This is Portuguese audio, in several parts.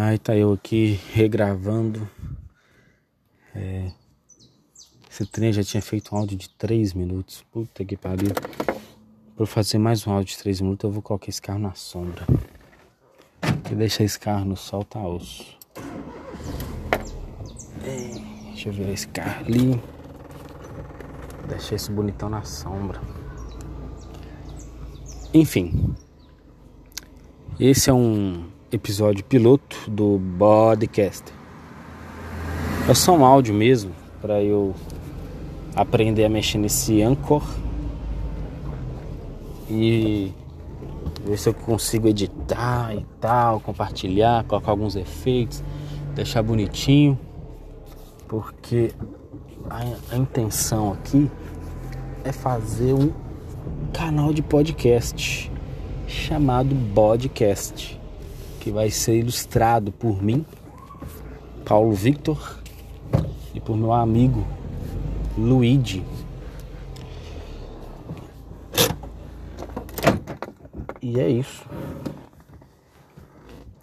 Aí tá eu aqui regravando. É, esse trem já tinha feito um áudio de 3 minutos. Puta que pariu. Pra fazer mais um áudio de 3 minutos, eu vou colocar esse carro na sombra. Porque deixar esse carro no sol tá osso. Deixa eu virar esse carro ali. Deixar esse bonitão na sombra. Enfim. Esse é um episódio piloto do podcast. É só um áudio mesmo para eu aprender a mexer nesse Anchor e ver se eu consigo editar e tal, compartilhar, colocar alguns efeitos, deixar bonitinho, porque a, a intenção aqui é fazer um canal de podcast chamado Podcast, que vai ser ilustrado por mim, Paulo Victor, e por meu amigo Luigi. E é isso.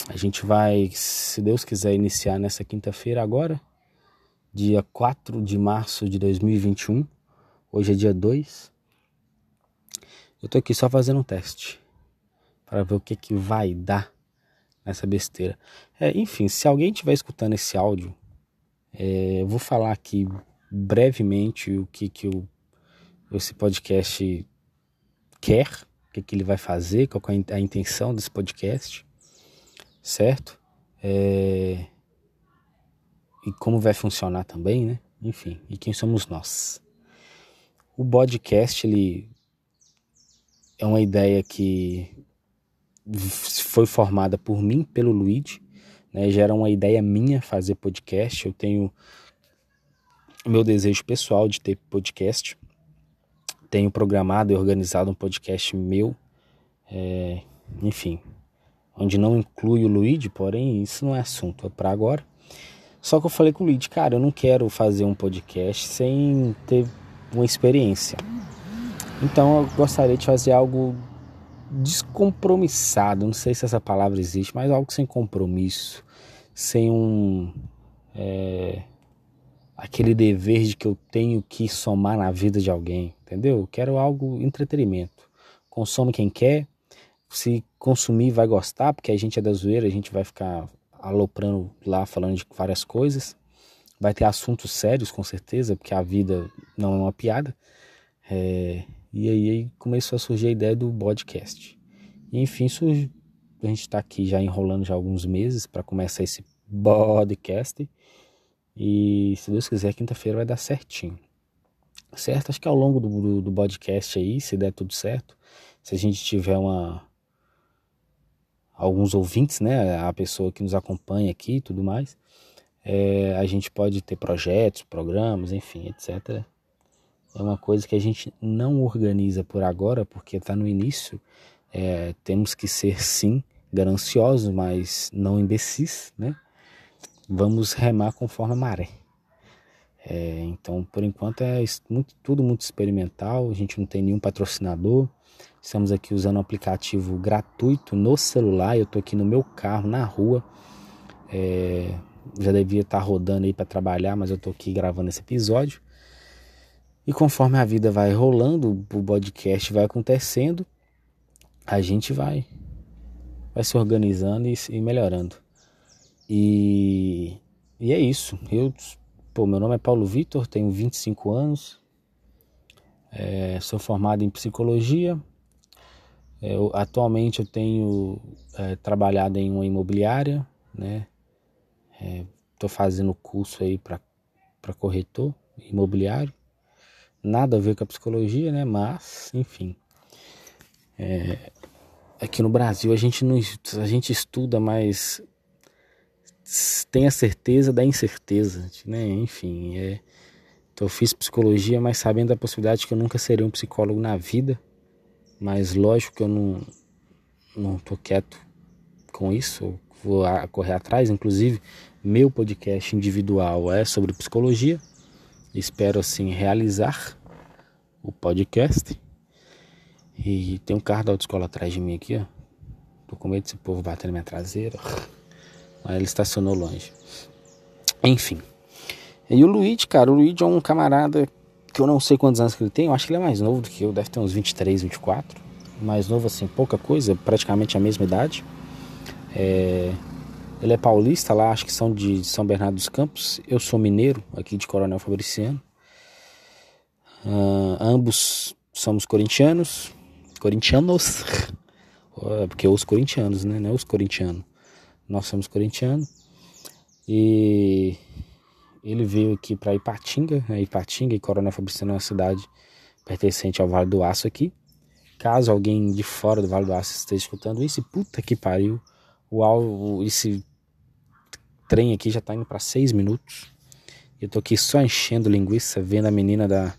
A gente vai, se Deus quiser, iniciar nessa quinta-feira agora, dia 4 de março de 2021. Hoje é dia 2. Eu tô aqui só fazendo um teste para ver o que que vai dar nessa besteira. É, enfim, se alguém estiver escutando esse áudio, é, eu vou falar aqui brevemente o que que o, esse podcast quer, o que que ele vai fazer, qual é a intenção desse podcast, certo? É, e como vai funcionar também, né? Enfim, e quem somos nós? O podcast ele é uma ideia que foi formada por mim, pelo Luigi, né? Já era uma ideia minha fazer podcast. Eu tenho meu desejo pessoal de ter podcast. Tenho programado e organizado um podcast meu, é, enfim, onde não inclui o Luigi, porém isso não é assunto, é para agora. Só que eu falei com o Luigi, cara, eu não quero fazer um podcast sem ter uma experiência. Então eu gostaria de fazer algo descompromissado, não sei se essa palavra existe, mas algo sem compromisso, sem um é, aquele dever de que eu tenho que somar na vida de alguém, entendeu? Eu quero algo entretenimento. Consome quem quer, se consumir vai gostar, porque a gente é da zoeira, a gente vai ficar aloprando lá falando de várias coisas. Vai ter assuntos sérios com certeza, porque a vida não é uma piada. É, e aí começou a surgir a ideia do podcast. E enfim, a gente está aqui já enrolando já alguns meses para começar esse podcast. E se Deus quiser, quinta-feira vai dar certinho. Certo? Acho que ao longo do, do, do podcast aí, se der tudo certo, se a gente tiver uma alguns ouvintes, né, a pessoa que nos acompanha aqui e tudo mais, é, a gente pode ter projetos, programas, enfim, etc é uma coisa que a gente não organiza por agora, porque está no início. É, temos que ser, sim, gananciosos, mas não imbecis, né? Vamos remar conforme a maré. É, então, por enquanto, é muito, tudo muito experimental, a gente não tem nenhum patrocinador. Estamos aqui usando um aplicativo gratuito no celular. Eu estou aqui no meu carro, na rua. É, já devia estar tá rodando aí para trabalhar, mas eu estou aqui gravando esse episódio. E conforme a vida vai rolando, o podcast vai acontecendo, a gente vai vai se organizando e, e melhorando. E, e é isso. Eu, pô, meu nome é Paulo Vitor, tenho 25 anos, é, sou formado em psicologia. É, eu, atualmente eu tenho é, trabalhado em uma imobiliária, né? Estou é, fazendo curso aí para corretor imobiliário nada a ver com a psicologia, né? Mas, enfim. É, aqui no Brasil a gente não a gente estuda, mas tem a certeza da incerteza, né? Enfim, é, então eu fiz psicologia, mas sabendo da possibilidade que eu nunca serei um psicólogo na vida. Mas lógico que eu não não tô quieto com isso, vou correr atrás, inclusive meu podcast individual é sobre psicologia. Espero assim realizar o podcast. E tem um carro da autoescola atrás de mim aqui, ó. Tô com medo desse povo bater na minha traseira. Mas ele estacionou longe. Enfim. E o Luigi, cara, o Luigi é um camarada que eu não sei quantos anos que ele tem, eu acho que ele é mais novo do que eu, deve ter uns 23, 24. Mais novo assim, pouca coisa, praticamente a mesma idade. É... Ele é paulista lá, acho que são de São Bernardo dos Campos. Eu sou mineiro, aqui de Coronel Fabriciano. Uh, ambos somos corintianos. Corintianos. Porque os corintianos, né? Não é os corintianos. Nós somos corintianos. E ele veio aqui para Ipatinga, né? Ipatinga e Coronel Fabriciano é uma cidade pertencente ao Vale do Aço aqui. Caso alguém de fora do Vale do Aço esteja escutando isso, puta que pariu, o, esse trem aqui já tá indo para seis minutos. Eu tô aqui só enchendo linguiça, vendo a menina da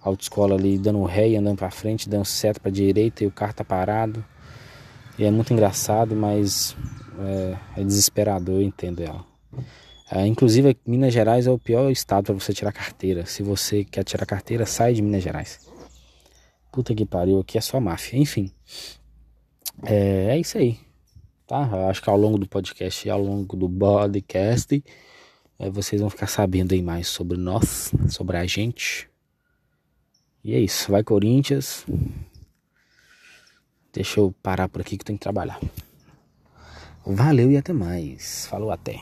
autoescola ali dando ré e andando para frente, dando seta para direita e o carro tá parado. E é muito engraçado, mas é, é desesperador, eu entendo ela. Uh, inclusive, Minas Gerais é o pior estado para você tirar carteira. Se você quer tirar carteira, sai de Minas Gerais. Puta que pariu, aqui é só máfia. Enfim, é, é isso aí. Tá? Eu acho que ao longo do podcast e ao longo do podcast, é, vocês vão ficar sabendo aí mais sobre nós, sobre a gente. E é isso. Vai, Corinthians. Deixa eu parar por aqui que eu tenho que trabalhar. Valeu e até mais. Falou até.